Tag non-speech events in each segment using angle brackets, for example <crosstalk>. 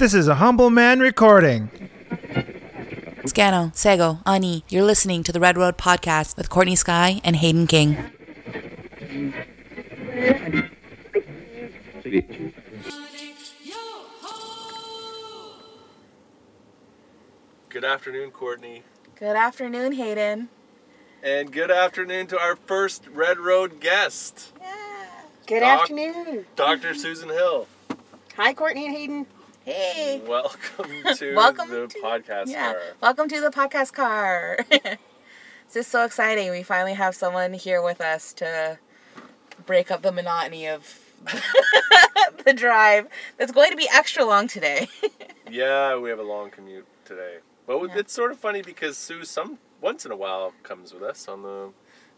This is a humble man recording. Scano, Sego, Ani, you're listening to the Red Road Podcast with Courtney Skye and Hayden King. Good afternoon, Courtney. Good afternoon, Hayden. And good afternoon to our first Red Road guest, Good Doc- afternoon. Dr. Susan Hill. Hi, Courtney and Hayden. Hey. Welcome <laughs> to Welcome the to- podcast. Yeah. car. Welcome to the podcast car. <laughs> this is so exciting. We finally have someone here with us to break up the monotony of <laughs> the drive that's going to be extra long today. Yeah, we have a long commute today. But Yeah. it's sort of funny because Sue, some once in a while, comes with us on the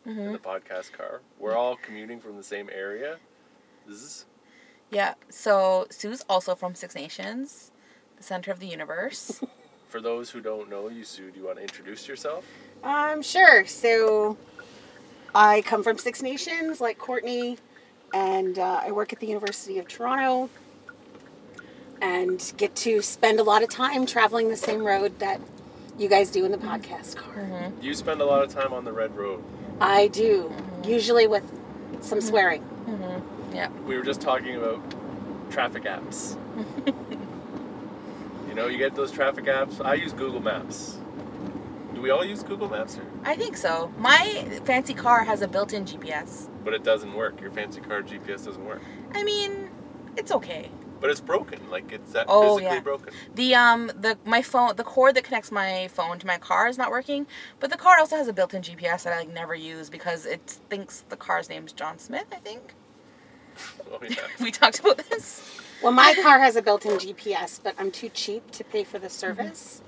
Mm-hmm. in the podcast car. We're all commuting from the same area. Zzz. Yeah. So Sue's also from Six Nations, the center of the universe. <laughs> For those who don't know you, Sue, do you want to introduce yourself? Um, sure. So, I come from Six Nations, like Courtney, and uh, I work at the University of Toronto, and get to spend a lot of time traveling the same road that you guys do in the podcast car. You spend a lot of time on the Red Road. I do, usually with some swearing. Yeah. We were just talking about traffic apps. <laughs> you know, you get those traffic apps. I use Google Maps. Do we all use Google Maps? Or? I think so. My fancy car has a built-in GPS. But it doesn't work. Your fancy car GPS doesn't work. I mean, it's okay. But it's broken. Like it's that Oh, physically yeah. broken. The um the my phone the cord that connects my phone to my car is not working, but the car also has a built-in GPS that I like never use because it thinks the car's name's John Smith. I think. <laughs> we talked about this. Well, my car has a built-in GPS, but I'm too cheap to pay for the service,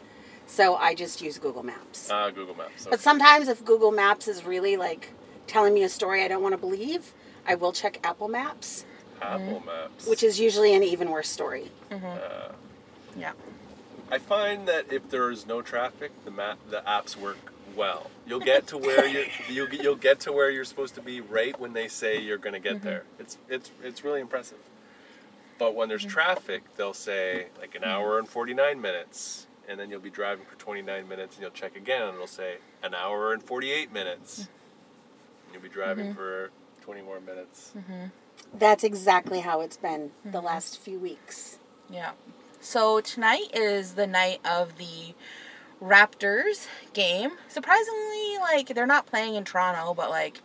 so I just use Google Maps. Ah, Google Maps. But sometimes if Google Maps is really like telling me a story I don't want to believe, I will check Apple Maps, Apple Maps. which is usually an even worse story. Uh, Yeah. I find that if there is no traffic, the map the apps work well. You'll get to where you're you'll, get- you'll get to where you're supposed to be right when they say you're going to get Mm-hmm. there. It's it's it's really impressive. But when Mm-hmm. there's traffic, they'll say like an hour and 49 minutes and then you'll be driving for 29 minutes and you'll check again and it'll say an hour and 48 minutes. Mm. You'll be driving Mm-hmm. for 20 more minutes. That's exactly how it's been the Mm-hmm. last few weeks. Yeah. So tonight is the night of the Raptors game. Surprisingly, like they're not playing in Toronto, but like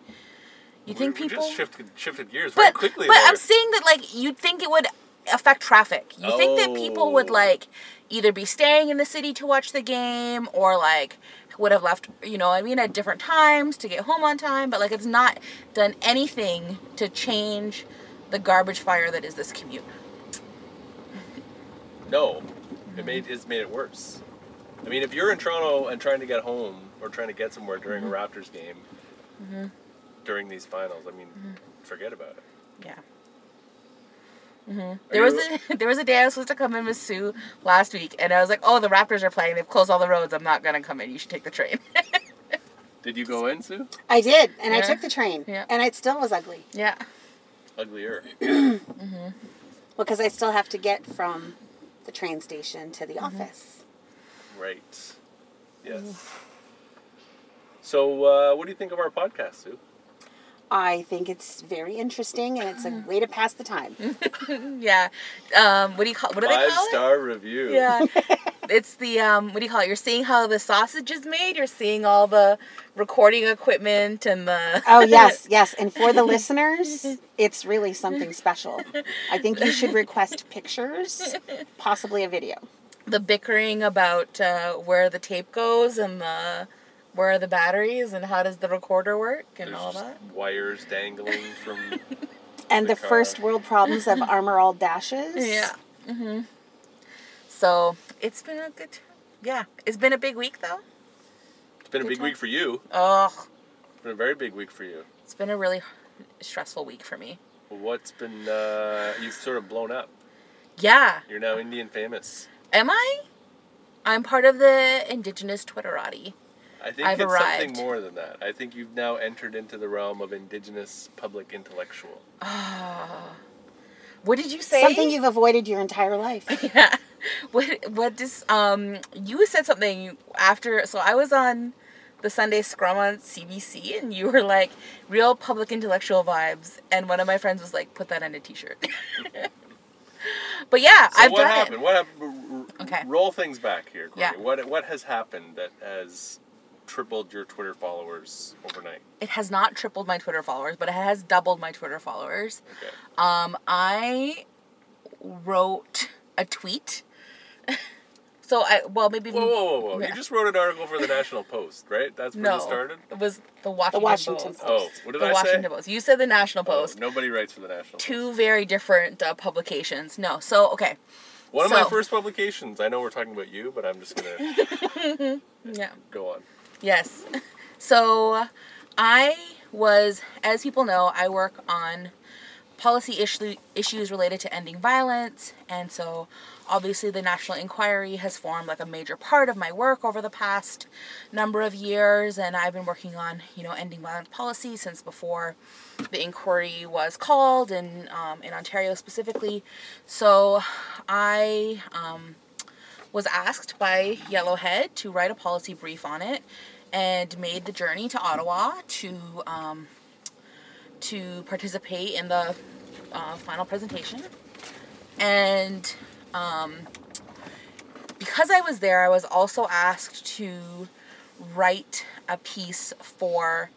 you think we, people just shifted shifted gears very but, quickly But there. I'm saying that like you'd think it would affect traffic. You think that people would Oh. like either be staying in the city to watch the game or like would have left, you know, I mean at different times to get home on time, but like it's not done anything to change the garbage fire that is this commute. No, it made it's made it worse. I mean, if you're in Toronto and trying to get home or trying to get somewhere during Mm-hmm. a Raptors game during these finals, I mean, forget about it. Yeah. Mm-hmm. There was you- a <laughs> there was a day I was supposed to come in with Sue last week, and I was like, "Oh, the Raptors are playing. They've closed all the roads. I'm not gonna come in. You should take the train." <laughs> Did you go in, Sue? I did, and I took the train, Yeah. and it still was ugly. yeah. Uglier. <clears throat> Well, because I still have to get from the train station to the Mm-hmm. office. Right. Yes. So, uh, what do you think of our podcast, Sue? I think it's very interesting, and it's a way to pass the time. <laughs> Yeah. Um, what do you call? What do they Five call it? star review. Yeah. <laughs> it's the um what do you call it? You're seeing how the sausage is made, you're seeing all the recording equipment and the Oh <laughs> yes, yes. And for the listeners, it's really something special. I think you should request pictures, possibly a video. The bickering about uh, where the tape goes and the where are the batteries and how does the recorder work and There's all that. wires dangling from. <laughs> And The the, car. first world problems of <laughs> armor all dashes. Yeah. Mhm. So, it's been a good yeah, it's been a big week though. It's been a big time. week for you. Oh, It's been a very big week for you. it's been a really stressful week for me. What's been? Uh, you've sort of blown up. Yeah. You're now Indian famous. Am I? I'm part of the indigenous Twitterati. I think I've it's arrived. something more than that. I think you've now entered into the realm of indigenous public intellectual. Ah. What did you say? Something you've avoided your entire life. <laughs> Yeah. what what does um you said something after so I was on the Sunday Scrum on CBC and you were like real public intellectual vibes and one of my friends was like put that on a t-shirt. <laughs> but yeah, So I've what done happened? it. What happened? Okay. Roll things back here, Courtney. Yeah. What what has happened that has tripled your Twitter followers overnight? It has not tripled my Twitter followers, but it has doubled my Twitter followers. Okay. Um, I wrote a tweet. <laughs> so I well maybe Whoa, whoa, whoa, whoa! Yeah. You just wrote an article for the National Post, right? That's where no you started. it was the Washington, Washington Post. Oh, what did I say? the I Washington say? Post. You said the National Oh, Post. nobody writes for the National Two Post. very different uh, publications. No, so okay, One of my first publications. I know we're talking about you, but I'm just gonna <laughs> yeah. go on. Yes. <laughs> So I was, as people know, I work on policy issue, issues related to ending violence. And so obviously the National Inquiry has formed like a major part of my work over the past number of years. And I've been working on, you know, ending violence policy since before the inquiry was called in, um, in Ontario specifically. So I um, was asked by Yellowhead to write a policy brief on it and made the journey to Ottawa to um, to participate in the uh, final presentation. And um, because I was there, I was also asked to write a piece for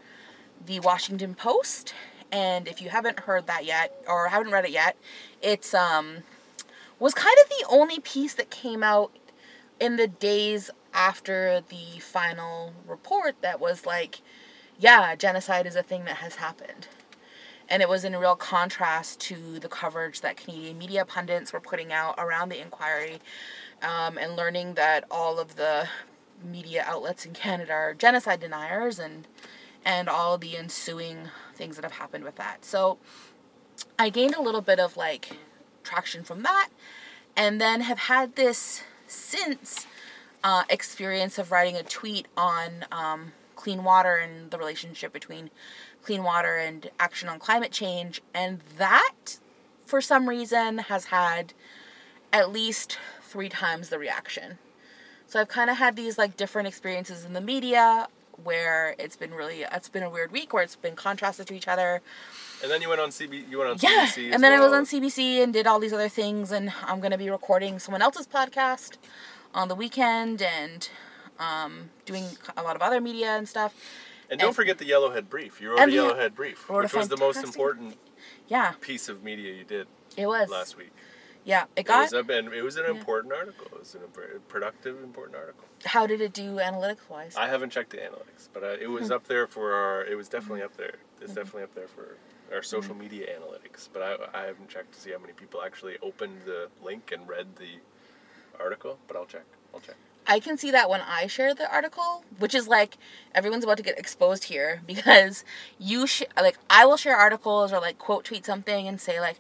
the Washington Post. And if you haven't heard that yet or haven't read it yet, it's um was kind of the only piece that came out in the days after the final report that was like, yeah, genocide is a thing that has happened. And it was in real contrast to the coverage that Canadian media pundits were putting out around the inquiry um, and learning that all of the media outlets in Canada are genocide deniers and and all the ensuing things that have happened with that. So I gained a little bit of like traction from that and then have had this since uh, experience of writing a tweet on um, clean water and the relationship between clean water and action on climate change. And that, for some reason, has had at least three times the reaction. So I've kind of had these like different experiences in the media where it's been really it's been a weird week where it's been contrasted to each other. And then you went on CB. You went on Yeah, CBC. and then I was on CBC and did all these other things, and I'm gonna be recording someone else's podcast on the weekend and um, doing a lot of other media and stuff. And don't forget the Yellowhead brief. You wrote a Yellowhead brief, which was the most important Yeah, piece of media you did it was. last week. Yeah, it It got. was, a, and it was an yeah. important article. It was a very productive, important article. How did it do analytics wise? I haven't checked the analytics, but uh, it was Hmm. up there for our. It was definitely up there. It's Mm-hmm. definitely up there for our social media analytics. But I, I haven't checked to see how many people actually opened the link and read the article. But I'll check. I'll check. I can see that when I share the article, which is like everyone's about to get exposed here <laughs> because you sh- like I will share articles or like quote tweet something and say like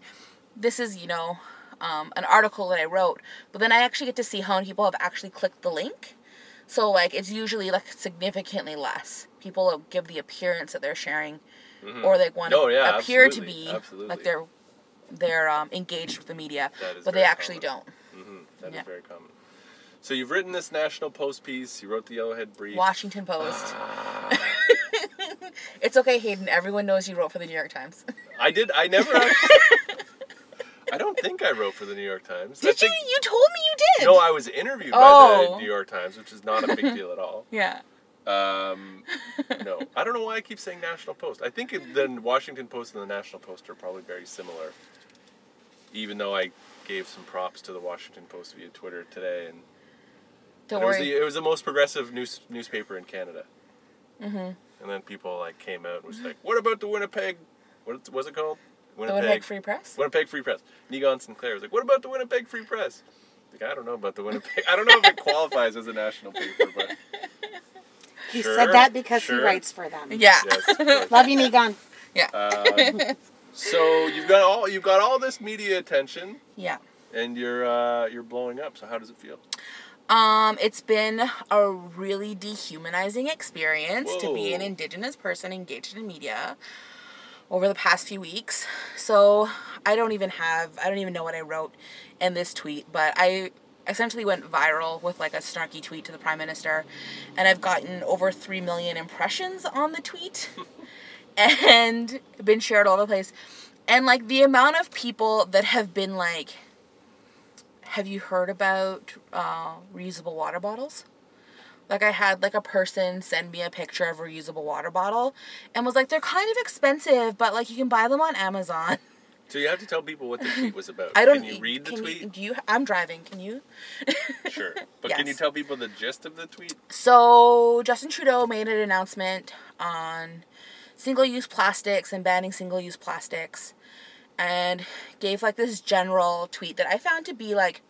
this is you know um, an article that I wrote, but then I actually get to see how many people have actually clicked the link. So like it's usually like significantly less. People give the appearance that they're sharing, or they want to No, yeah, appear to be absolutely. like they're they're um, engaged with the media, but they actually common. don't. hmm That is Yeah. very common. So you've written this National Post piece. You wrote the Yellowhead brief. Washington Post. Ah. <laughs> it's okay, Hayden. Everyone knows you wrote for the New York Times. I did. I never. Actually, <laughs> I don't think I wrote for the New York Times. Did you? think- You told me you did. No, I was interviewed by Oh. the New York Times, which is not a big deal at all. <laughs> Yeah. Um, no, I don't know why I keep saying National Post. I think it, the Washington Post and the National Post are probably very similar. Even though I gave some props to the Washington Post via Twitter today, and Don't it was the it was the most progressive news newspaper in Canada. mm-hmm. And then people like came out and was like, "What about the Winnipeg? What was it called? The Winnipeg Free Press. Winnipeg Free Press. Niigaan Sinclair was like, "What about the Winnipeg Free Press?" Like, I don't know about the Winnipeg. I don't know if it qualifies as a national paper, but <laughs> He Sure, said that because sure. he writes for them. Yeah. yes. <laughs> Love you, Niigaan. Yeah. Um, so you've got all you've got all this media attention, yeah. and you're uh, you're blowing up. So how does it feel? Um, it's been a really dehumanizing experience to be an Indigenous person engaged in media over the past few weeks. So I don't even have I don't even know what I wrote in this tweet, but I essentially went viral with like a snarky tweet to the prime minister, and I've gotten over three million impressions on the tweet, <laughs> and been shared all over the place, and like the amount of people that have been like, "Have you heard about uh, reusable water bottles?" Like I had like a person send me a picture of a reusable water bottle and was like, they're kind of expensive, but like you can buy them on Amazon. <laughs> So you have to tell people what the tweet was about. <laughs> I don't. Can you read the tweet? You, do you? I'm driving. Can you? <laughs> Sure. But can you tell people the gist of the tweet? So Justin Trudeau made an announcement on single-use plastics and banning single-use plastics, and gave like this general tweet that I found to be like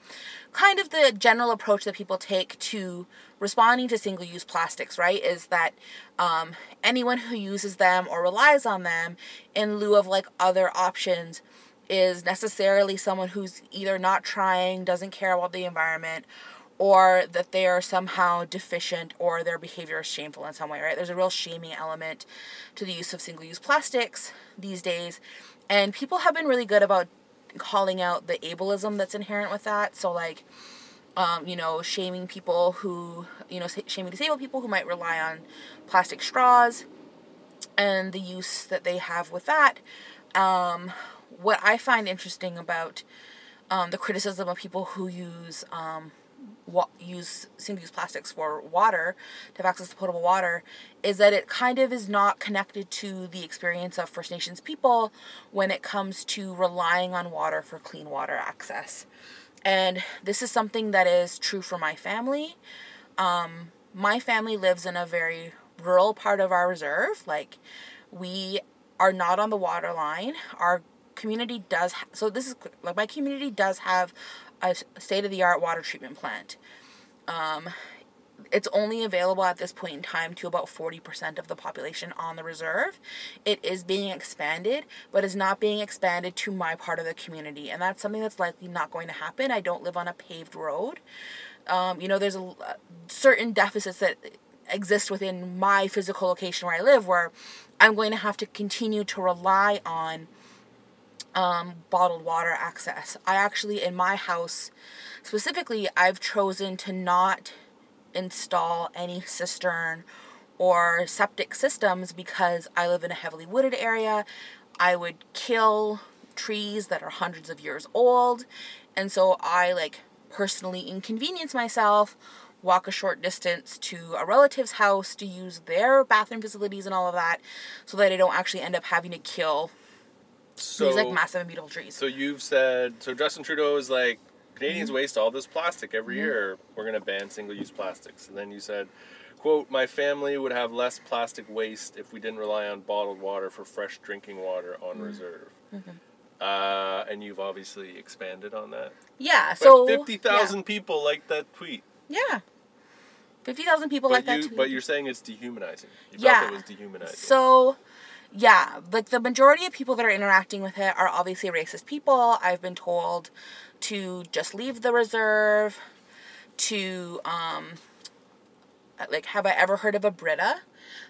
kind of the general approach that people take to responding to single-use plastics. Right? Is that um, anyone who uses them or relies on them in lieu of like other options is necessarily someone who's either not trying, doesn't care about the environment, or that they are somehow deficient or their behavior is shameful in some way, right? There's a real shaming element to the use of single use plastics these days. And people have been really good about calling out the ableism that's inherent with that. So, like, um, you know, shaming people who, you know, shaming disabled people who might rely on plastic straws and the use that they have with that. Um, what I find interesting about um, the criticism of people who use um, wa- use single-use plastics for water to have access to potable water is that it kind of is not connected to the experience of First Nations people when it comes to relying on water for clean water access. And this is something that is true for my family. Um, my family lives in a very rural part of our reserve. Like, we are not on the water line. Our community does, ha- so this is like my community does have a state of the art water treatment plant. Um, it's only available at this point in time to about 40% of the population on the reserve. It is being expanded, but is not being expanded to my part of the community. And that's something that's likely not going to happen. I don't live on a paved road. Um, you know, there's a, certain deficits that exist within my physical location where I live where I'm going to have to continue to rely on um, bottled water access. I actually, in my house specifically, I've chosen to not install any cistern or septic systems because I live in a heavily wooded area. I would kill trees that are hundreds of years old. And so I like personally inconvenience myself, walk a short distance to a relative's house to use their bathroom facilities and all of that so that I don't actually end up having to kill So, these like massive beautiful trees. so you've said so. Justin Trudeau is like Canadians Mm-hmm. waste all this plastic every year. We're gonna ban single-use plastics, and then you said. Quote, my family would have less plastic waste if we didn't rely on bottled water for fresh drinking water on Mm-hmm. reserve. Uh, and you've obviously expanded on that. yeah, But so 50,000 people like that tweet. Yeah. yeah. 50,000 people But like that tweet. but you're saying it's dehumanizing. You Yeah. it was dehumanizing. So, yeah, like the majority of people that are interacting with it are obviously racist people. I've been told to just leave the reserve, to, um, like, have I ever heard of a Brita?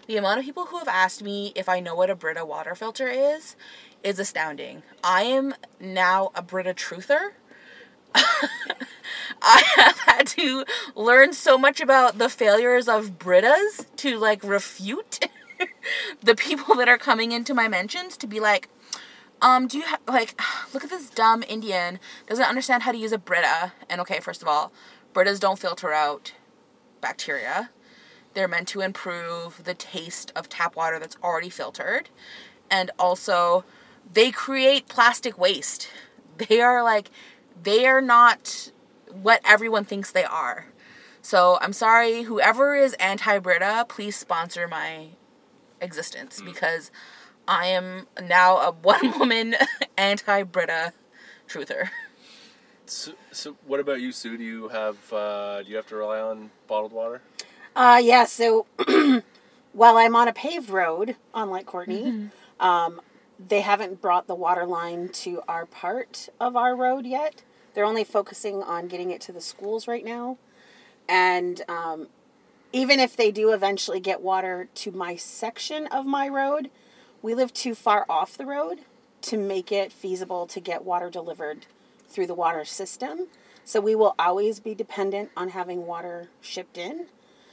The amount of people who have asked me if I know what a Brita water filter is is astounding. I am now a Brita truther. <laughs> I have had to learn so much about the failures of Britas to like refute <laughs> <laughs> the people that are coming into my mentions to be like, um, do you have like <sighs> look at this dumb Indian doesn't understand how to use a Brita. And okay, first of all, Britas don't filter out bacteria. They're meant to improve the taste of tap water that's already filtered. And also, they create plastic waste. <laughs> They are like, they are not what everyone thinks they are. So I'm sorry, whoever is anti Brita, please sponsor my existence because I am now a <laughs> one woman anti Brita truther. So, so what about you, Sue? Do you have uh, do you have to rely on bottled water? Uh, yeah, so <clears throat> while I'm on a paved road, unlike Courtney, um, they haven't brought the water line to our part of our road yet. They're only focusing on getting it to the schools right now. And um, even if they do eventually get water to my section of my road, we live too far off the road to make it feasible to get water delivered through the water system. So we will always be dependent on having water shipped in.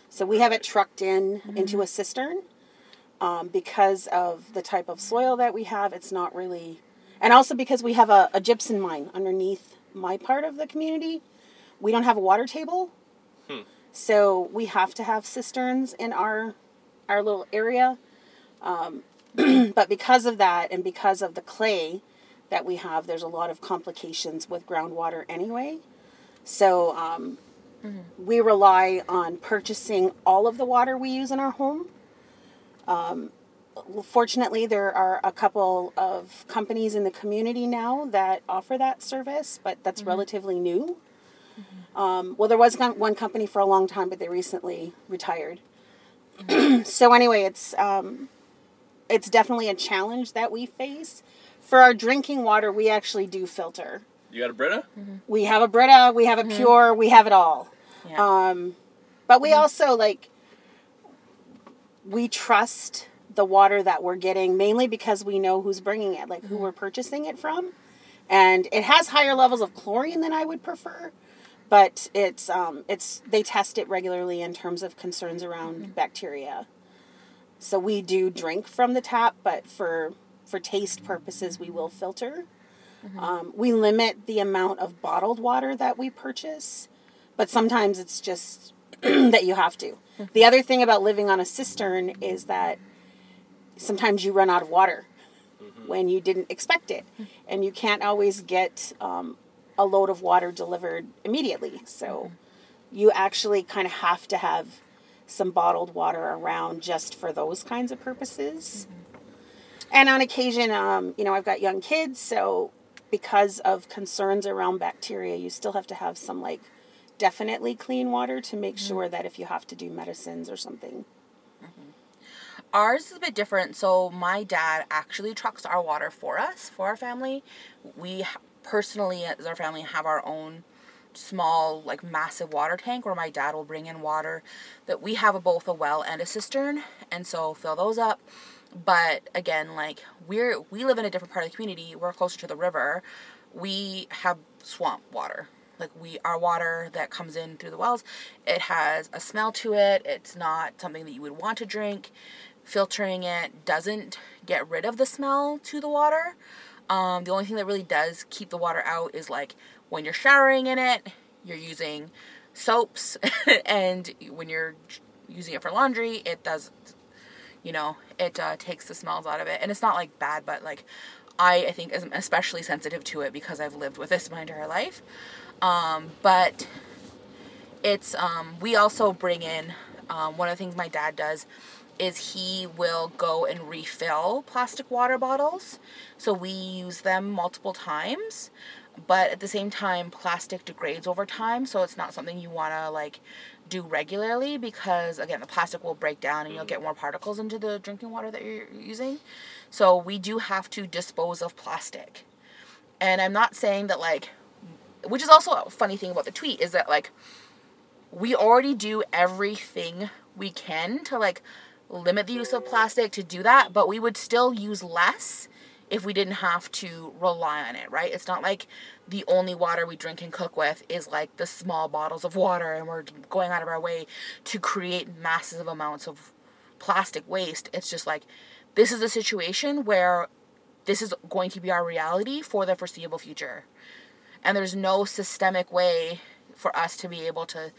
So we have it trucked in into a cistern. Um, because of the type of soil that we have, it's not really, and also because we have a, a gypsum mine underneath my part of the community, we don't have a water table. So we have to have cisterns in our our little area. Um, <clears throat> but because of that and because of the clay that we have, there's a lot of complications with groundwater anyway. So um, we rely on purchasing all of the water we use in our home. Um, fortunately, there are a couple of companies in the community now that offer that service, but that's relatively new. Um, well, there was one one company for a long time, but they recently retired. <clears throat> so anyway, it's um, it's definitely a challenge that we face. For our drinking water, we actually do filter. You got a Brita? We have a Brita, we have a Pure, we have it all. Yeah. Um, but we also like we trust the water that we're getting mainly because we know who's bringing it, like who we're purchasing it from, and it has higher levels of chlorine than I would prefer. But it's um, it's they test it regularly in terms of concerns around bacteria. So we do drink from the tap, but for for taste purposes, we will filter. Um, we limit the amount of bottled water that we purchase, but sometimes it's just <clears throat> that you have to. The other thing about living on a cistern is that sometimes you run out of water when you didn't expect it, and you can't always get um, a load of water delivered immediately. So you actually kind of have to have some bottled water around just for those kinds of purposes. And on occasion, um, you know, I've got young kids, so because of concerns around bacteria, you still have to have some like definitely clean water to make sure that if you have to do medicines or something. Ours is a bit different. So my dad actually trucks our water for us, for our family. We personally, as our family, have our own small, like massive water tank where my dad will bring in water that we have a, both a well and a cistern, and so fill those up. But again, like we're we live in a different part of the community. We're closer to the river. We have swamp water. Like we our water that comes in through the wells, it has a smell to it. It's not something that you would want to drink. Filtering it doesn't get rid of the smell to the water. Um, the only thing that really does keep the water out is like when you're showering in it, you're using soaps, <laughs> and when you're using it for laundry, it does you know it uh, takes the smells out of it. And it's not like bad but like i i think am especially sensitive to it because i've lived with this my entire life. Um, but it's um, we also bring in um, one of the things my dad does is he will go and refill plastic water bottles so we use them multiple times but at the same time plastic degrades over time so it's not something you want to like do regularly because again the plastic will break down and you'll mm. get more particles into the drinking water that you're using. So we do have to dispose of plastic. And i'm not saying that like which is also a funny thing about the tweet is that like we already do everything we can to like limit the use of plastic to do that but we would still use less if we didn't have to rely on it, right? It's not like the only water we drink and cook with is like the small bottles of water and we're going out of our way to create massive amounts of plastic waste. It's just like this is a situation where this is going to be our reality for the foreseeable future. And there's no systemic way for us to be able to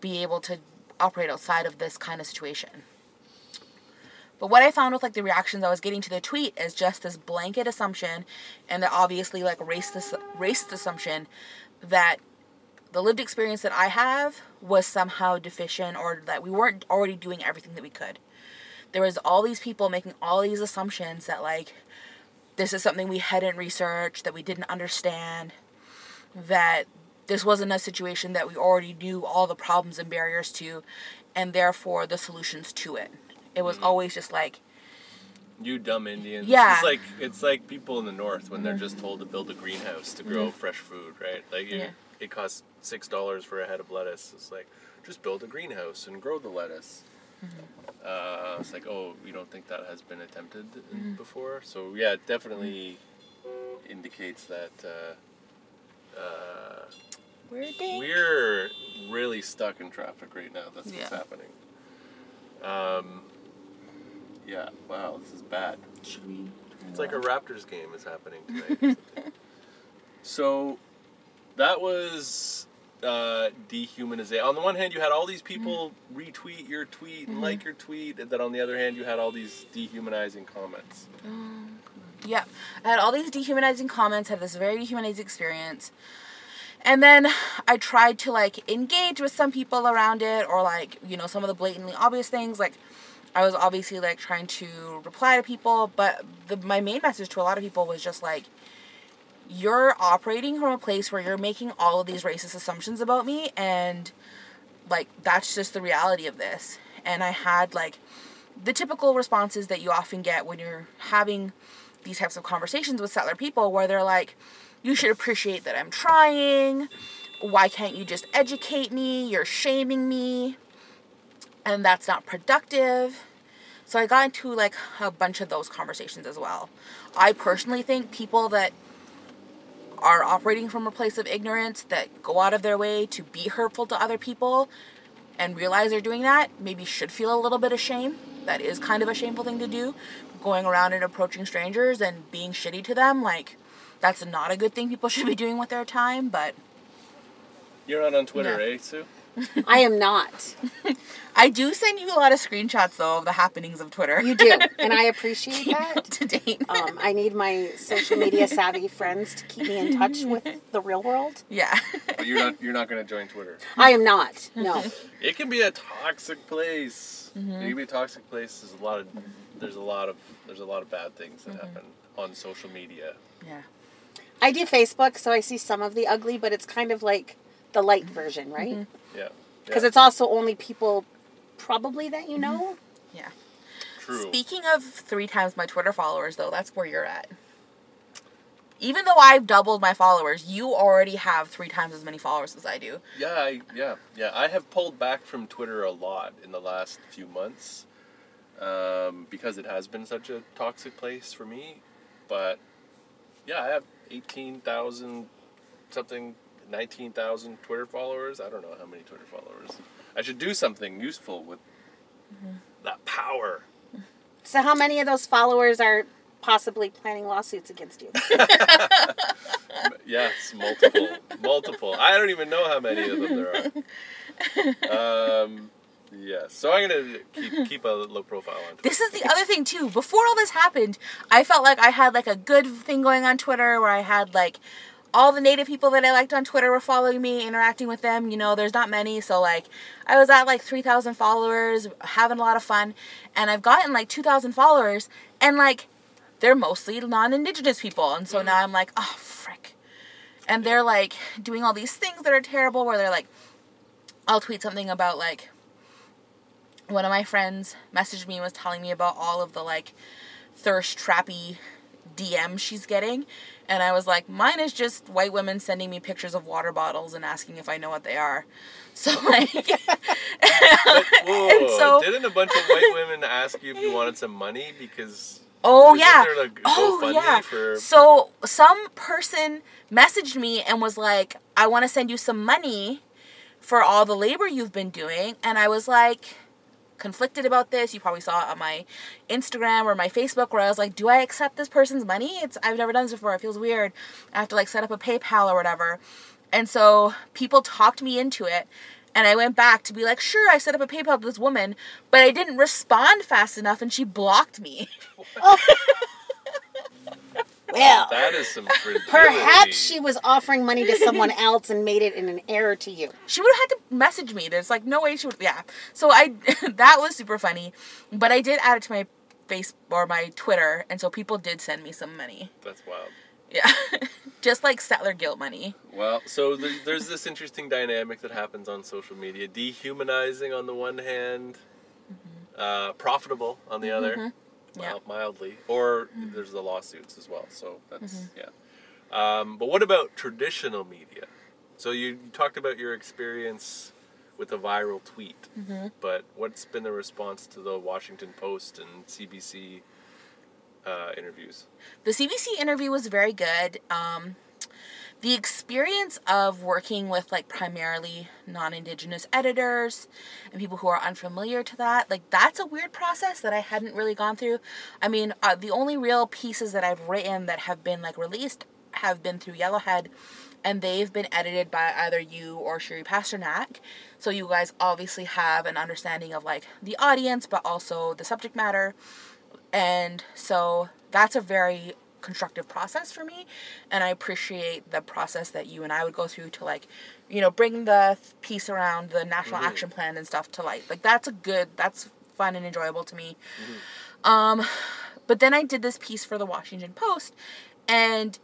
be able to operate outside of this kind of situation. But what I found with like the reactions I was getting to the tweet is just this blanket assumption, and the obviously like racist racist assumption that the lived experience that I have was somehow deficient or that we weren't already doing everything that we could. There was all these people making all these assumptions that like this is something we hadn't researched, that we didn't understand, that this wasn't a situation that we already knew all the problems and barriers to, and therefore the solutions to it. It was always just like, You dumb Indians. Yeah. It's like it's like people in the north when they're just told to build a greenhouse to grow fresh food, right? Like you, Yeah. it costs six dollars for a head of lettuce. It's like just build a greenhouse and grow the lettuce. Uh, it's like, oh, you don't think that has been attempted in- before? So yeah, it definitely indicates that uh, uh, Weird day. We're really stuck in traffic right now. That's what's happening. Um, yeah. Wow, this is bad. Should we? It's like a Raptors game is happening <laughs> tonight. so that was uh, dehumanization. On the one hand, you had all these people mm-hmm. retweet your tweet and mm-hmm. like your tweet, and then on the other hand, you had all these dehumanizing comments. Um, yeah, I had all these dehumanizing comments. Had this very dehumanizing experience. And then I tried to like engage with some people around it or like, you know, some of the blatantly obvious things. Like I was obviously like trying to reply to people, but the, my main message to a lot of people was just like, you're operating from a place where you're making all of these racist assumptions about me and like that's just the reality of this. And I had like the typical responses that you often get when you're having these types of conversations with settler people where they're like, you should appreciate that I'm trying. Why can't you just educate me? You're shaming me. And that's not productive. So I got into like a bunch of those conversations as well. I personally think people that are operating from a place of ignorance that go out of their way to be hurtful to other people and realize they're doing that maybe should feel a little bit of shame. That is kind of a shameful thing to do. Going around and approaching strangers and being shitty to them, like, that's not a good thing people <laughs> should be doing with their time, but You're not on Twitter, Yeah. eh, Sue? I am not. <laughs> I do send you a lot of screenshots though of the happenings of Twitter. You do, and I <laughs> appreciate Keep that. up to date. Um, I need my social media savvy friends to keep me in touch with <laughs> the real world. yeah. But you're not. You're not going to join Twitter. I am not. No. It can be a toxic place. Mm-hmm. It can be a toxic place. There's a lot of. There's a lot of. There's a lot of bad things that Mm-hmm. happen on social media. yeah. I do Facebook, so I see some of the ugly, but it's kind of like the light version, right? Mm-hmm. Yeah. Because yeah. it's also only people probably that you know. Yeah. true. Speaking of three times my Twitter followers, though, that's where you're at. Even though I've doubled my followers, you already have three times as many followers as I do. Yeah, I, yeah, yeah. I have pulled back from Twitter a lot in the last few months um, because it has been such a toxic place for me. But yeah, I have eighteen thousand something, nineteen thousand Twitter followers. I don't know how many Twitter followers. I should do something useful with that power. So, how many of those followers are possibly planning lawsuits against you? <laughs> Yes, multiple, multiple. I don't even know how many of them there are. Um, yeah, so I'm gonna keep keep a low profile on Twitter. This is the other thing too. Before all this happened, I felt like I had like a good thing going on Twitter where I had like all the native people that I liked on Twitter were following me, interacting with them. You know, there's not many, so like I was at like 3,000 followers, having a lot of fun, and I've gotten like 2,000 followers, and like they're mostly non-indigenous people, and so now mm-hmm. I'm like, oh frick, and they're like doing all these things that are terrible, where they're like, I'll tweet something about like one of my friends messaged me and was telling me about all of the like thirst trappy DMs she's getting. And I was like, mine is just white women sending me pictures of water bottles and asking if I know what they are. <laughs> So like <laughs> Whoa! so didn't a bunch of white women ask you if you wanted some money because? Oh yeah. like, oh yeah. for- So some person messaged me and was like, "I want to send you some money for all the labor you've been doing," and I was like conflicted about this. You probably saw it on my Instagram or my Facebook where I was like, "Do I accept this person's money? It's I've never done this before. It feels weird. I have to like set up a PayPal or whatever." And so people talked me into it. And I went back to be like, sure, I set up a PayPal to this woman, but I didn't respond fast enough and she blocked me. Oh. <laughs> Well, <laughs> That is some <laughs> fragility. perhaps she was offering money to someone <laughs> else and made it in an error to you. she would have had to message me. There's like no way she would. Yeah. So I that was super funny, but I did add it to my face or my Twitter, and so people did send me some money. That's wild. Yeah, just like settler guilt money. Well, so there, there's this interesting dynamic that happens on social media: dehumanizing on the one hand, uh, profitable on the other, Yeah. Mild- mildly, or there's the lawsuits as well. So that's yeah. Um, but what about traditional media? So you, you talked about your experience with a viral tweet, but what's been the response to the Washington Post and CBC uh, interviews? The CBC interview was very good. Um, the experience of working with like primarily non-indigenous editors and people who are unfamiliar to that like that's a weird process that i hadn't really gone through i mean uh, the only real pieces that i've written that have been like released have been through yellowhead and they've been edited by either you or Shiri Pasternak. So you guys obviously have an understanding of like the audience, but also the subject matter. And so that's a very constructive process for me and i appreciate the process that you and i would go through to like you know bring the piece around the national Mhm. action plan and stuff to light. Like that's a good that's fun and enjoyable to me. Um but then i did this piece for the washington post and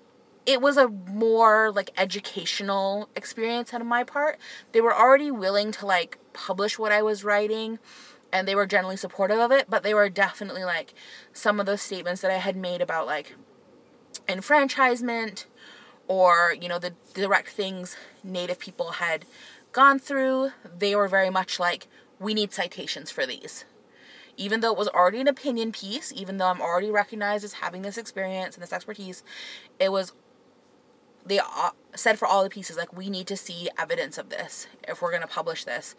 it was a more like educational experience on my part. They were already willing to like publish what i was writing and they were generally supportive of it but they were definitely like some of those statements that i had made about like enfranchisement or you know the direct things native people had gone through they were very much like we need citations for these. Even though it was already an opinion piece even though i'm already recognized as having this experience and this expertise it was they said for all the pieces like we need to see evidence of this if we're going to publish this.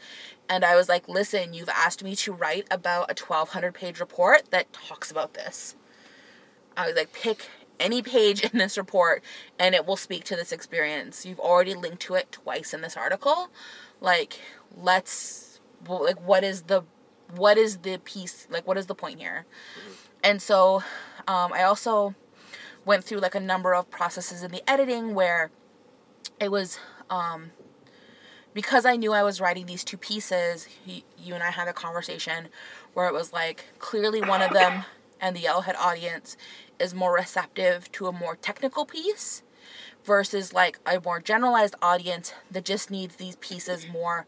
And i was like listen you've asked me to write about a 1200 page report that talks about this. I was like, pick any page in this report and it will speak to this experience. You've already linked to it twice in this article. Like, let's like what is the what is the piece like what is the point here? And so um, I also went through like a number of processes in the editing where it was um, because I knew I was writing these two pieces, he, you and I had a conversation where it was like clearly one of them and the Yellowhead audience is more receptive to a more technical piece versus like a more generalized audience that just needs these pieces more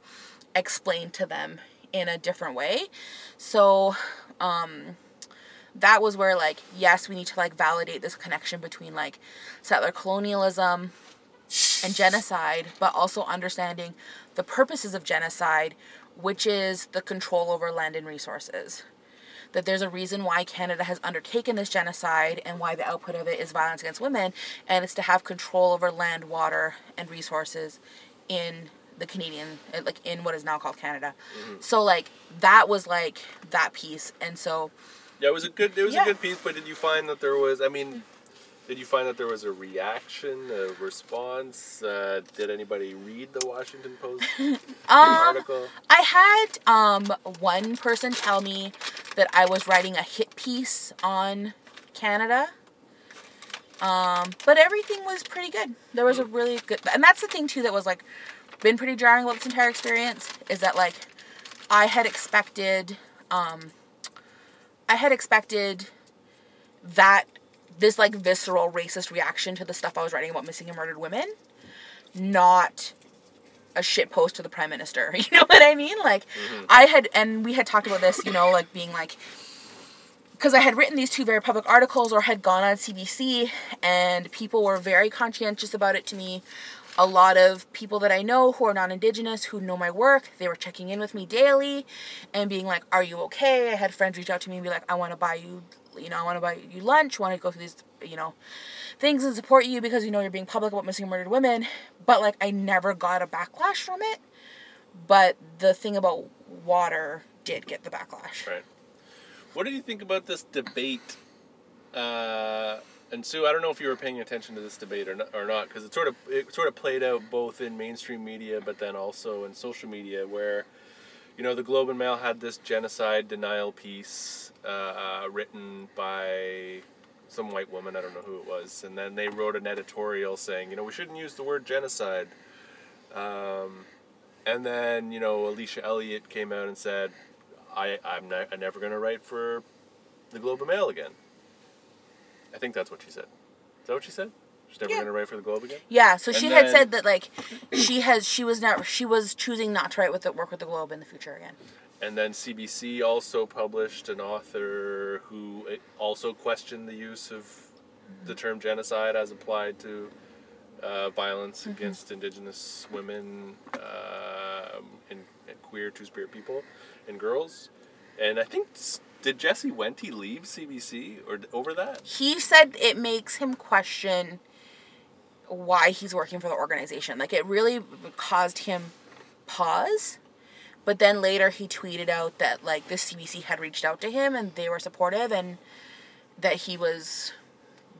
explained to them in a different way. So, um, that was where like yes we need to like validate this connection between like settler colonialism and genocide, but also understanding the purposes of genocide, which is the control over land and resources. That there's a reason why Canada has undertaken this genocide and why the output of it is violence against women, and it's to have control over land, water, and resources in the Canadian, like in what is now called Canada. So, like, that was like that piece. And so, Yeah, it was a good. It was Yeah. a good piece, but did you find that there was? I mean, did you find that there was a reaction, a response? Uh, did anybody read the Washington Post <laughs> um, article? I had um one person tell me that I was writing a hit piece on Canada. Um, but everything was pretty good. There was a really good, and that's the thing too that was like been pretty jarring about this entire experience is that like I had expected, um, I had expected that this like visceral racist reaction to the stuff I was writing about missing and murdered women, not a shit post to the prime minister. <laughs> You know what I mean? Like, mm-hmm. I had, and we had talked about this, you know, like being like, because I had written these two very public articles or had gone on CBC, and people were very conscientious about it to me. A lot of people that I know who are non Indigenous, who know my work, they were checking in with me daily and being like, Are you okay? I had friends reach out to me and be like, I want to buy you, you know, I want to buy you lunch, want to go through these, you know, things and support you because you know you're being public about missing murdered women. But like, I never got a backlash from it. But the thing about water did get the backlash. Right. What did you think about this debate? Uh, and Sue, I don't know if you were paying attention to this debate or not, or not, because it sort of it sort of played out both in mainstream media, but then also in social media, where you know the Globe and Mail had this genocide denial piece uh, written by some white woman, I don't know who it was, and then they wrote an editorial saying, you know, we shouldn't use the word genocide. Um, and then you know Alicia Elliott came out and said, I I'm, I'm never going to write for the Globe and Mail again. I think that's what she said. Is that what she said? She's never Yeah. going to write for the Globe again. Yeah, so And she had said that like she has she was never she was choosing not to write with the work with the Globe in the future again. And then CBC also published an author who uh, also questioned the use of the term genocide as applied to uh, violence against Indigenous women um, and, and queer Two Spirit people and girls. And I think did Jesse Wente leave CBC or over that? He said it makes him question why he's working for the organization. Like it really caused him pause. But then later he tweeted out that like the CBC had reached out to him and they were supportive and that he was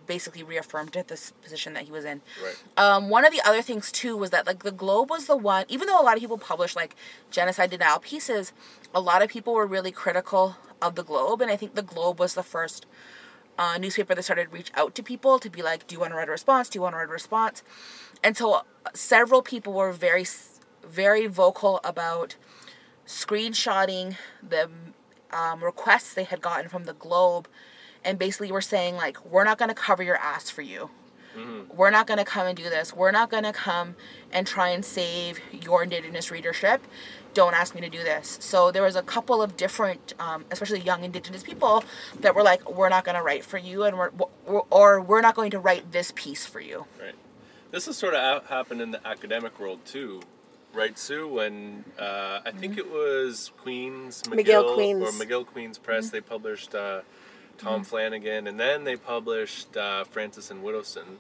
basically reaffirmed at this position that he was in. Right. Um, one of the other things too was that like the Globe was the one, even though a lot of people published like genocide denial pieces, a lot of people were really critical of the Globe, and I think the Globe was the first newspaper that started to reach out to people to be like, "Do you want to write a response? Do you want to write a response?" And so several people were very, very vocal about screenshotting the um, requests they had gotten from the Globe, and basically were saying like, "We're not going to cover your ass for you." We're not going to come and do this. We're not going to come and try and save your Indigenous readership. Don't ask me to do this. So there was a couple of different, um, especially young Indigenous people, that were like, "We're not going to write for you," and we're, we're or we're not going to write this piece for you. Right. This has sort of happened in the academic world too, right, Sue? When uh, I think it was Queens McGill, McGill Queens. or McGill Queens Press, they published uh, Tom Flanagan, and then they published uh, Frances and Widdowson.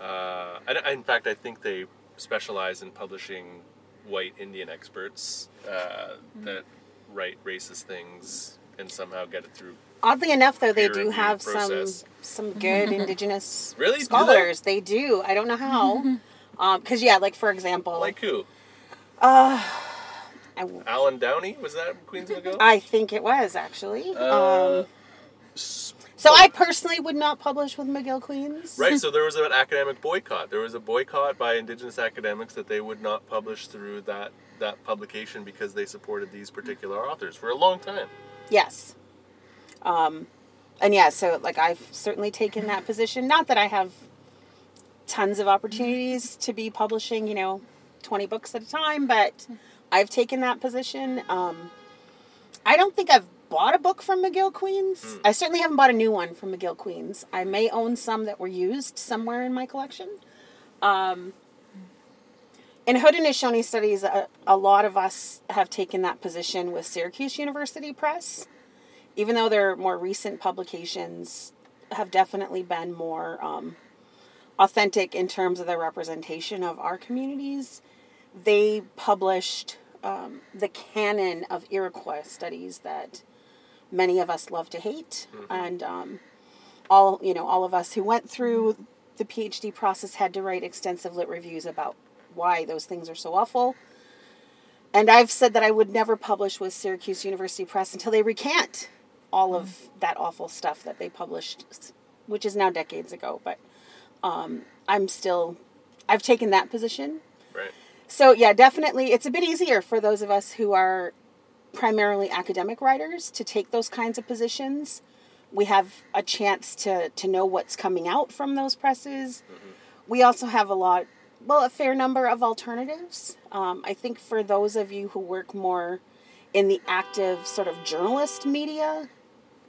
Uh, and, in fact, I think they specialize in publishing white Indian experts uh, that write racist things and somehow get it through. Oddly enough, though, they do have process. some some good <laughs> indigenous Really? Do they? scholars. They? do. I don't know how. <laughs> Because yeah, like for example, Like who? I, Allan Downey was that Queens McGill? I think it was actually. Uh, um, so I personally would not publish with McGill Queens. Right, so <laughs> there was an academic boycott. There was a boycott by Indigenous academics that they would not publish through that that publication because they supported these particular authors for a long time. Yes. Um, and yeah, so like I've certainly taken that position. Not that I have tons of opportunities to be publishing, you know, 20 books at a time, but I've taken that position. Um, I don't think I've bought a book from McGill Queens. I certainly haven't bought a new one from McGill Queens. I may own some that were used somewhere in my collection. Um, in Haudenosaunee studies, a, a lot of us have taken that position with Syracuse University Press even though their more recent publications have definitely been more um, authentic in terms of their representation of our communities, they published um, the canon of Iroquois studies that many of us love to hate, and um, all you know, all of us who went through the PhD process had to write extensive lit reviews about why those things are so awful. And I've said that I would never publish with Syracuse University Press until they recant all of that awful stuff that they published, which is now decades ago. But um, I'm still, I've taken that position. Right. So, yeah, definitely, it's a bit easier for those of us who are primarily academic writers to take those kinds of positions. We have a chance to, to know what's coming out from those presses. We also have a lot, well, a fair number of alternatives. Um, I think for those of you who work more in the active sort of journalist media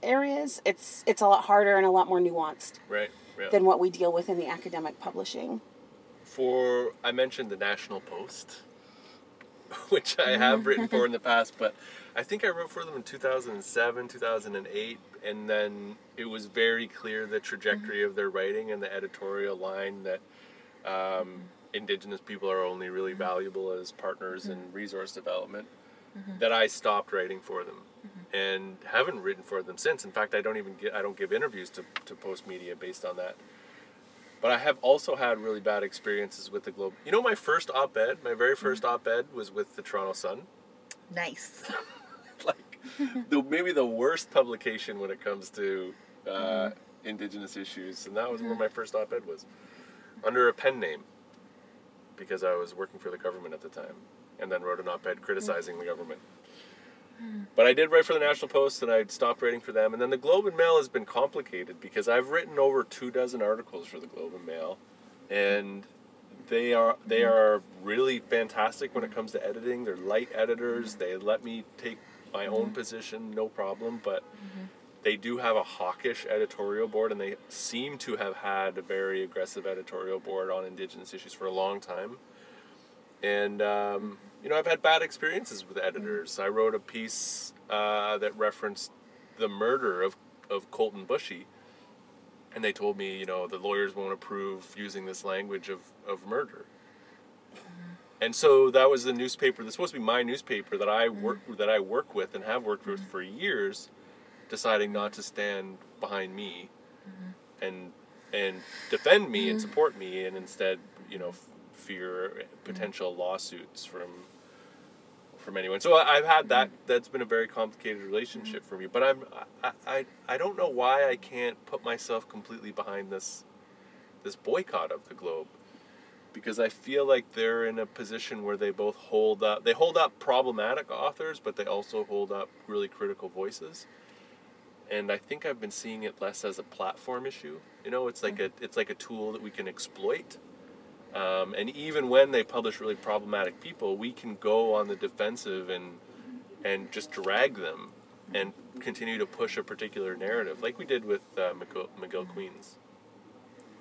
areas, it's it's a lot harder and a lot more nuanced Right. Yeah. than what we deal with in the academic publishing. for I mentioned the National Post, <laughs> which I have written for <laughs> in the past, but I think I wrote for them in 2007, 2008, and then it was very clear the trajectory mm-hmm. of their writing and the editorial line that um, Indigenous people are only really mm-hmm. valuable as partners in mm-hmm. resource development. That I stopped writing for them, and haven't written for them since. In fact, I don't even get I don't give interviews to to Postmedia based on that. But I have also had really bad experiences with the Globe. You know, my first op-ed, my very 1st mm-hmm. op-ed was with the Toronto Sun. Nice. <laughs> like, the, maybe the worst publication when it comes to uh, mm-hmm. Indigenous issues, and that was where mm-hmm. my first op-ed was, under a pen name, because I was working for the government at the time, and then wrote an op-ed criticizing mm. the government. But I did write for the National Post, and I stopped writing for them. And then the Globe and Mail has been complicated because I've written over two dozen articles for the Globe and Mail, and they are they mm-hmm. are really fantastic when it comes to editing. They're light editors. Mm-hmm. They let me take my own mm-hmm. position, no problem. But they do have a hawkish editorial board, and they seem to have had a very aggressive editorial board on Indigenous issues for a long time. And um, you know, I've had bad experiences with editors. I wrote a piece uh, that referenced the murder of of Colten Boushie, and they told me, you know, the lawyers won't approve using this language of, of murder. And so that was the newspaper that's supposed to be my newspaper that I mm-hmm. work that I work with and have worked with mm-hmm. for years, deciding not to stand behind me, mm-hmm. and and defend me and support me, and instead, you know, f- fear potential lawsuits from from anyone. So I- I've had that. That's been a very complicated relationship for me. But I'm I, I I don't know why I can't put myself completely behind this this boycott of the Globe because I feel like they're in a position where they both hold up they hold up problematic authors, but they also hold up really critical voices. And I think I've been seeing it less as a platform issue. You know, it's like a it's like a tool that we can exploit. Um, and even when they publish really problematic people, we can go on the defensive and and just drag them and continue to push a particular narrative, like we did with uh, McGill, McGill Queens,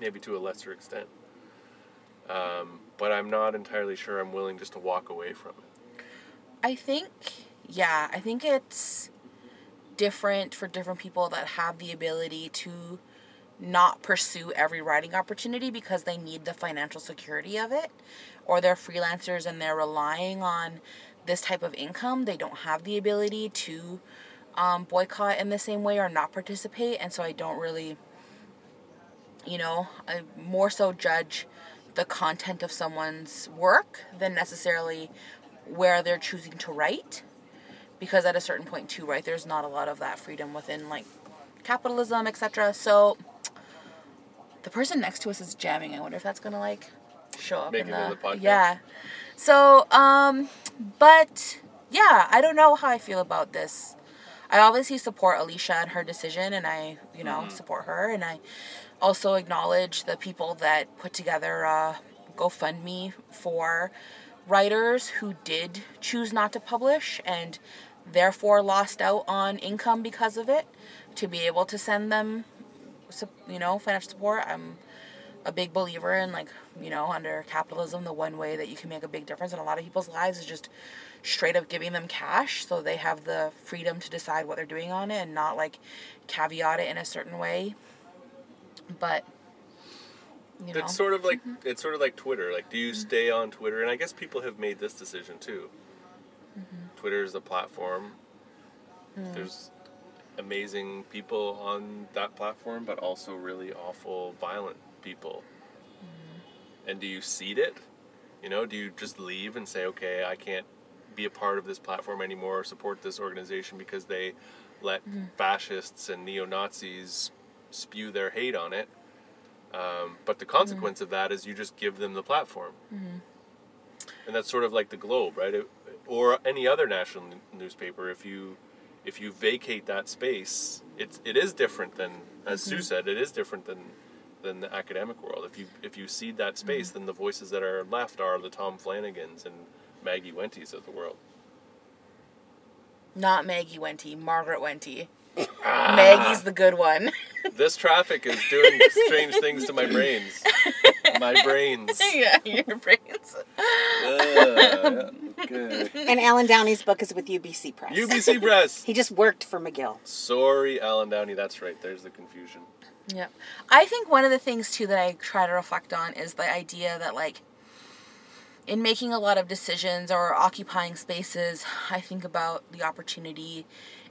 maybe to a lesser extent. Um, but I'm not entirely sure I'm willing just to walk away from it. I think, yeah, I think it's different for different people that have the ability to not pursue every writing opportunity because they need the financial security of it, or they're freelancers and they're relying on this type of income. They don't have the ability to um, boycott in the same way or not participate, and so I don't really, you know, I more so judge the content of someone's work than necessarily where they're choosing to write because at a certain point too right there's not a lot of that freedom within like capitalism etc so the person next to us is jamming. I wonder if that's gonna like show up Make in the, in the podcast? yeah. So um but yeah i don't know how i feel about this. I obviously support alicia and her decision and i you know support her and i also acknowledge the people that put together a GoFundMe for writers who did choose not to publish and therefore lost out on income because of it to be able to send them you know financial support i'm a big believer in like you know under capitalism the one way that you can make a big difference in a lot of people's lives is just straight up giving them cash so they have the freedom to decide what they're doing on it and not like caveat it in a certain way but you know It's sort of like mm-hmm. it's sort of like Twitter. Like, do you mm-hmm. stay on Twitter? And I guess people have made this decision too. Mm-hmm. Twitter is a platform. There's amazing people on that platform, but also really awful, violent people. Mm-hmm. And do you seed it? You know, do you just leave and say, okay, I can't be a part of this platform anymore or support this organization because they let mm-hmm. fascists and neo Nazis spew their hate on it? Um, but the mm-hmm. consequence of that is you just give them the platform. And that's sort of like the Globe, right? It- or any other national n- newspaper. If you if you vacate that space, it's it is different than, as Sue mm-hmm. said, it is different than than the academic world. If you if you cede that mm-hmm. space, then the voices that are left are the Tom Flanagans and Maggie Wentes of the world. not maggie Wente margaret Wente ah. maggie's the good one This traffic is doing strange things to my <laughs> brains. My brains. <laughs> yeah your brains Uh, okay. <laughs> And Allan Downey's book is with UBC Press. UBC Press. <laughs> He just worked for McGill. Sorry, Allan Downey. That's right. There's the confusion. Yeah. I think one of the things too that I try to reflect on is the idea that like in making a lot of decisions or occupying spaces, I think about the opportunity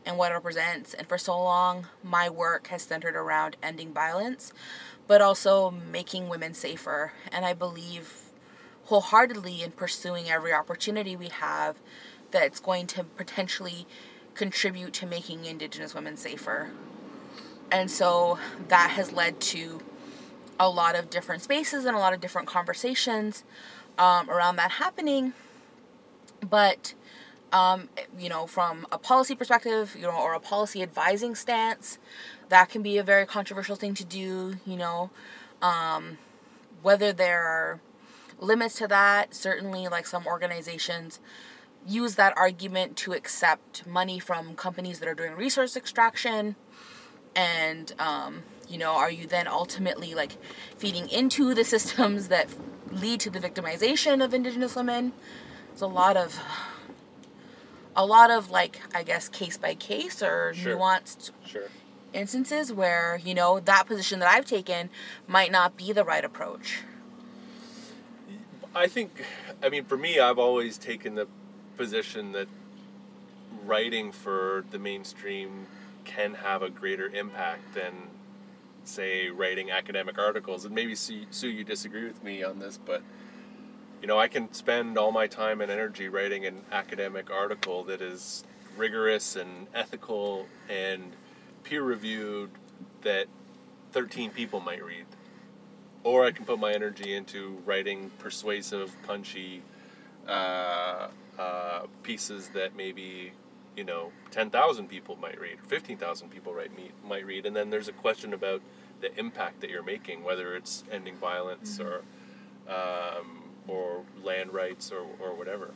and what it represents. And for so long, my work has centered around ending violence, but also making women safer. And I believe wholeheartedly in pursuing every opportunity we have that it's going to potentially contribute to making Indigenous women safer. And so that has led to a lot of different spaces and a lot of different conversations um, around that happening. But, um, you know, from a policy perspective, you know, or a policy advising stance, that can be a very controversial thing to do, you know. Um, whether there are limits to that, certainly, like some organizations use that argument to accept money from companies that are doing resource extraction and um, you know are you then ultimately like feeding into the systems that lead to the victimization of indigenous women it's a lot of a lot of like i guess case by case or Sure. nuanced Sure. Instances where you know that position that I've taken might not be the right approach. I think, I mean, for me, I've always taken the position that writing for the mainstream can have a greater impact than, say, writing academic articles. And maybe Sue, Sue, you disagree with me on this, but you know, I can spend all my time and energy writing an academic article that is rigorous and ethical and peer reviewed that 13 people might read. Or I can put my energy into writing persuasive, punchy uh, uh, pieces that maybe, you know, 10,000 people might read, or 15,000 people might read. And then there's a question about the impact that you're making, whether it's ending violence mm-hmm. or, um, or land rights or, or whatever.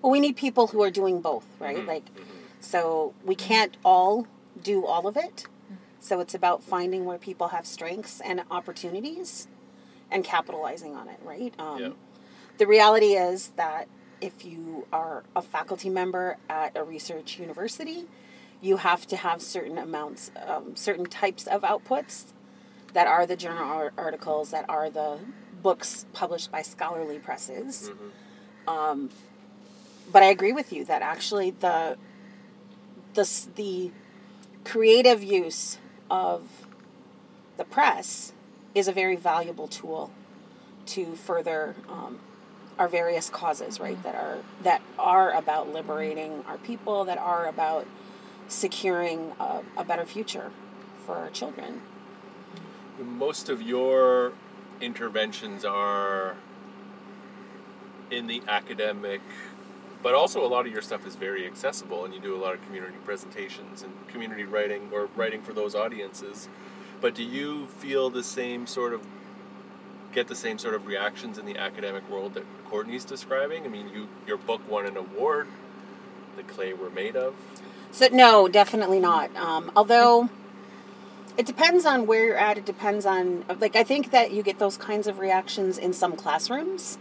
Well, we need people who are doing both, right? Mm-hmm. Like, mm-hmm. so we can't all do all of it. So it's about finding where people have strengths and opportunities and capitalizing on it, right? Um, yeah. The reality is that if you are a faculty member at a research university, you have to have certain amounts, um, certain types of outputs that are the journal articles, that are the books published by scholarly presses. Mm-hmm. Um, but I agree with you that actually the the the creative use of the press is a very valuable tool to further um, our various causes, right? That are that are about liberating our people, that are about securing a, a better future for our children. Most of your interventions are in the academic but also a lot of your stuff is very accessible and you do a lot of community presentations and community writing or writing for those audiences. But do you feel the same sort of get the same sort of reactions in the academic world that courtney's describing? I mean you your book won an award the clay we're made of. So no definitely not. Um, although it depends on where you're at. It depends on like i think that you get those kinds of reactions in some classrooms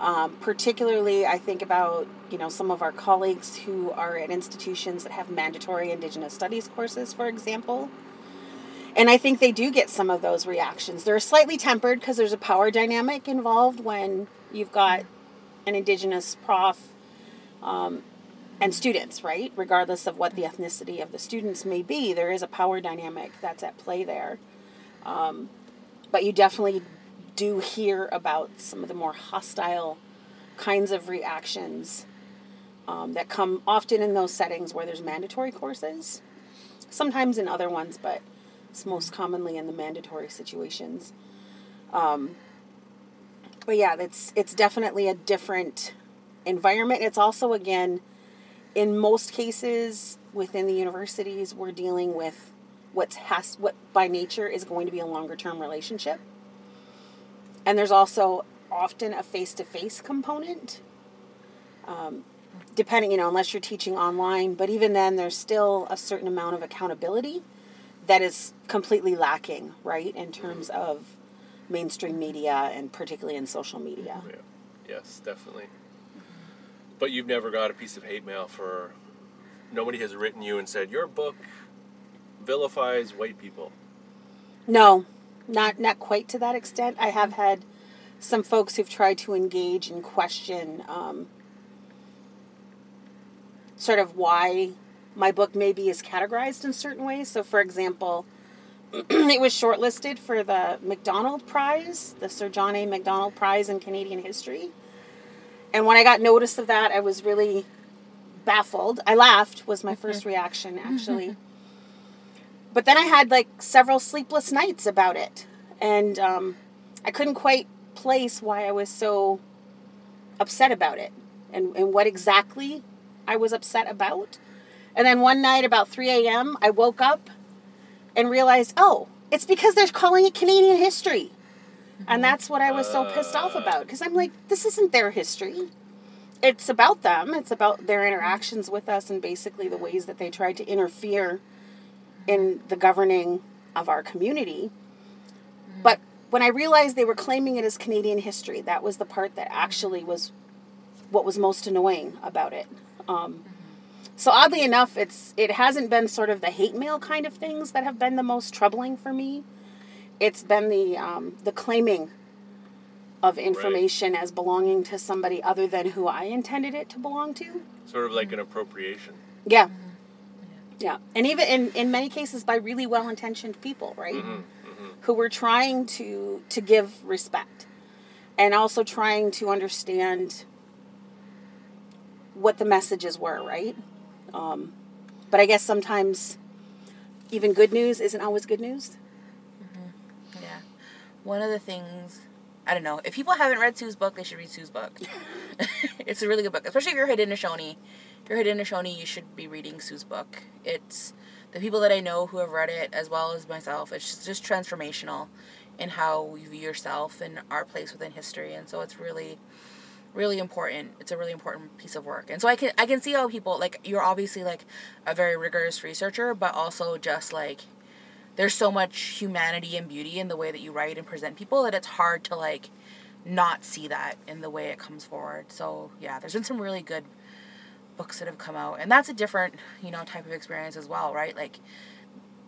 um, particularly, I think about you know some of our colleagues who are at institutions that have mandatory Indigenous studies courses, for example. And I think they do get some of those reactions. They're slightly tempered because there's a power dynamic involved when you've got an Indigenous prof um, and students, right? Regardless of what the ethnicity of the students may be, there is a power dynamic that's at play there. Um, but you definitely do hear about some of the more hostile kinds of reactions um, that come often in those settings where there's mandatory courses, sometimes in other ones, but it's most commonly in the mandatory situations. Um, but yeah, it's it's definitely a different environment. It's also again, in most cases within the universities, we're dealing with what's has what by nature is going to be a longer term relationship. And there's also often a face to face component. Um, depending, you know, unless you're teaching online, but even then, there's still a certain amount of accountability that is completely lacking, right, in terms of mainstream media and particularly in social media. Yeah. Yes, definitely. But you've never got a piece of hate mail for nobody has written you and said your book vilifies white people. No, not not quite to that extent. I have had some folks who've tried to engage and question um, sort of why my book maybe is categorized in certain ways. So, for example, <clears throat> it was shortlisted for the Macdonald Prize, the Sir John A. Macdonald Prize in Canadian History. And when I got notice of that, I was really baffled. I laughed, was my first reaction, actually. <laughs> But then I had like several sleepless nights about it. And um, I couldn't quite place why I was so upset about it and, and what exactly I was upset about. And then one night about 3 a.m., I woke up and realized, oh, it's because they're calling it Canadian history. And that's what I was so pissed off about because I'm like, this isn't their history. It's about them, it's about their interactions with us and basically the ways that they tried to interfere in the governing of our community. Mm-hmm. But when I realized they were claiming it as Canadian history, that was the part that actually was what was most annoying about it. Um, so oddly enough, it's it hasn't been sort of the hate mail kind of things that have been the most troubling for me. It's been the um, the claiming of information as belonging to somebody other than who I intended it to belong to. Sort of like an appropriation. Yeah. Yeah. And even in, in many cases by really well intentioned people, right? Mm-hmm. Mm-hmm. Who were trying to to give respect and also trying to understand what the messages were, right? Um, but I guess sometimes even good news isn't always good news. Mm-hmm. Yeah. One of the things, I don't know, if people haven't read Sue's book, they should read Sue's book. <laughs> it's a really good book, especially if you're Haudenosaunee. If you're Haudenosaunee, you should be reading Sue's book. It's the people that I know who have read it, as well as myself, it's just, just transformational in how you view yourself and our place within history. And so it's really, really important. It's a really important piece of work. And so I can I can see how people like you're obviously like a very rigorous researcher, but also just like there's so much humanity and beauty in the way that you write and present people that it's hard to like not see that in the way it comes forward. So yeah, there's been some really good books that have come out, and that's a different you know type of experience as well, right? Like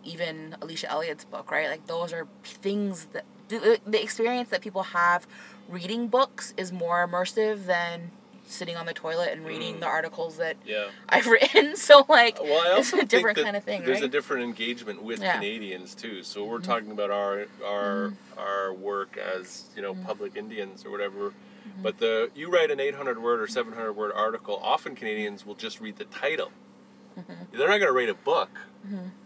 even Alicia Elliott's book, right? Like those are things that the, the experience that people have reading books is more immersive than sitting on the toilet and reading the articles that Yeah. <laughs> I've written. <laughs> So like Well, I it's a different kind of thing, there's right? a different engagement with Yeah. Mm-hmm. Canadians too. So we're talking about our our our work as you Mm-hmm. know public Indians or whatever. But the you write an 800 word or 700 word article. Often Canadians will just read the title. Mm-hmm. They're not going to read a book.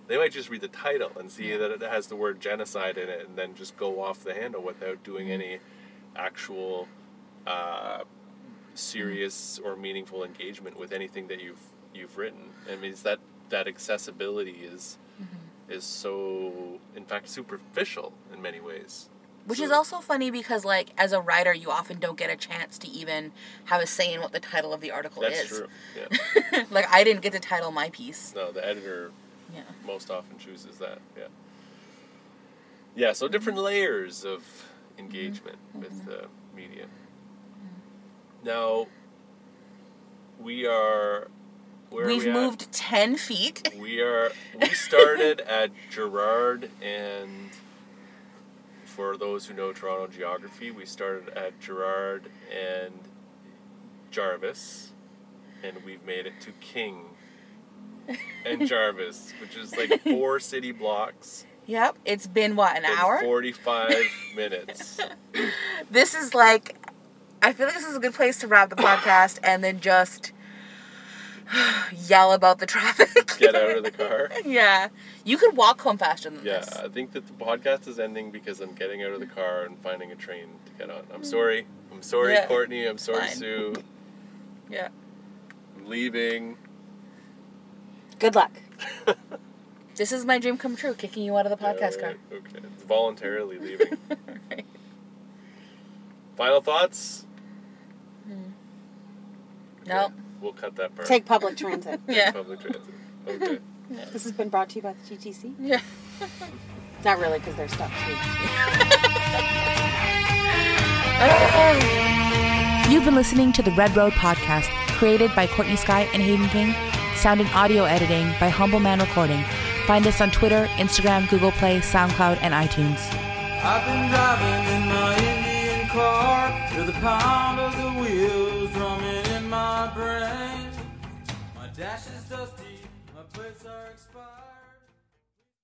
They might just read the title and see that it has the word genocide in it, and then just go off the handle without doing Mm-hmm. any actual uh, serious or meaningful engagement with anything that you've you've written. I mean, it's that that accessibility is Mm-hmm. is so in fact superficial in many ways. Which So- is also funny because like as a writer you often don't get a chance to even have a say in what the title of the article that's is. That's true. <laughs> Yeah. like I didn't get to title my piece. no, the editor Yeah. most often chooses that. Yeah. Yeah. So different layers of engagement mm-hmm. with mm-hmm. the media. Now we are. We've we moved ten feet. We are. We started <laughs> at Gerrard and. For those who know Toronto geography, we started at Gerrard and Jarvis, and we've made it to King and <laughs> Jarvis, which is like <laughs> four city blocks Yep. It's been what, an hour? 45 <laughs> minutes. This is like I feel like this is a good place to wrap the <coughs> podcast and then just <gasps> yell about the traffic. Get out of the car. <laughs> yeah. You could walk home faster than Yeah, this. Yeah, I think that the podcast is ending because I'm getting out of the car and finding a train to get on. I'm sorry. I'm sorry, Mm. Yeah. Courtney. I'm sorry, Fine. Sue. Yeah. I'm leaving. Good luck. <laughs> This is my dream come true, kicking you out of the podcast car. Okay, it's voluntarily <laughs> leaving. Right. Final thoughts? No. Okay, We'll cut that part. Take public transit. Yeah. Public transit. Okay. This has been brought to you by the GTC. Yeah. <laughs> Not really, because they're stuck too. <laughs> You've been listening to the Red Road Podcast, created by Courtney Skye and Hayden King, sound and audio editing by Humble Man Recording. Find us on Twitter, Instagram, Google Play, SoundCloud, and iTunes. I've been driving in my Indian car to the pound of the wheel my brain. My dash